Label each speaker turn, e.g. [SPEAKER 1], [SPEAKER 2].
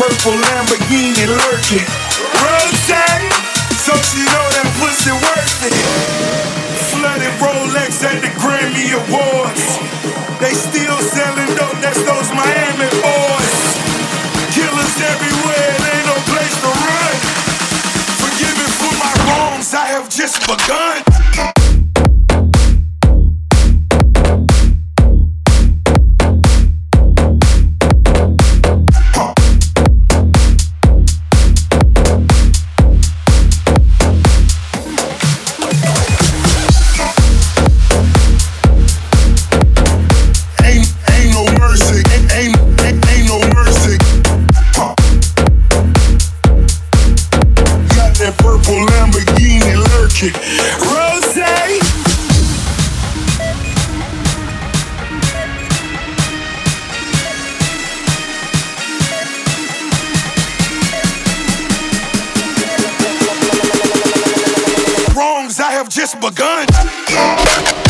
[SPEAKER 1] purple Lamborghini lurking. Rose, so she know that pussy worth it. Flooded Rolex at the Grammy Awards. They still selling dope, that's those Miami boys. Killers everywhere, it ain't no place to run. Forgive me for my wrongs, I have just begun. times I have just begun.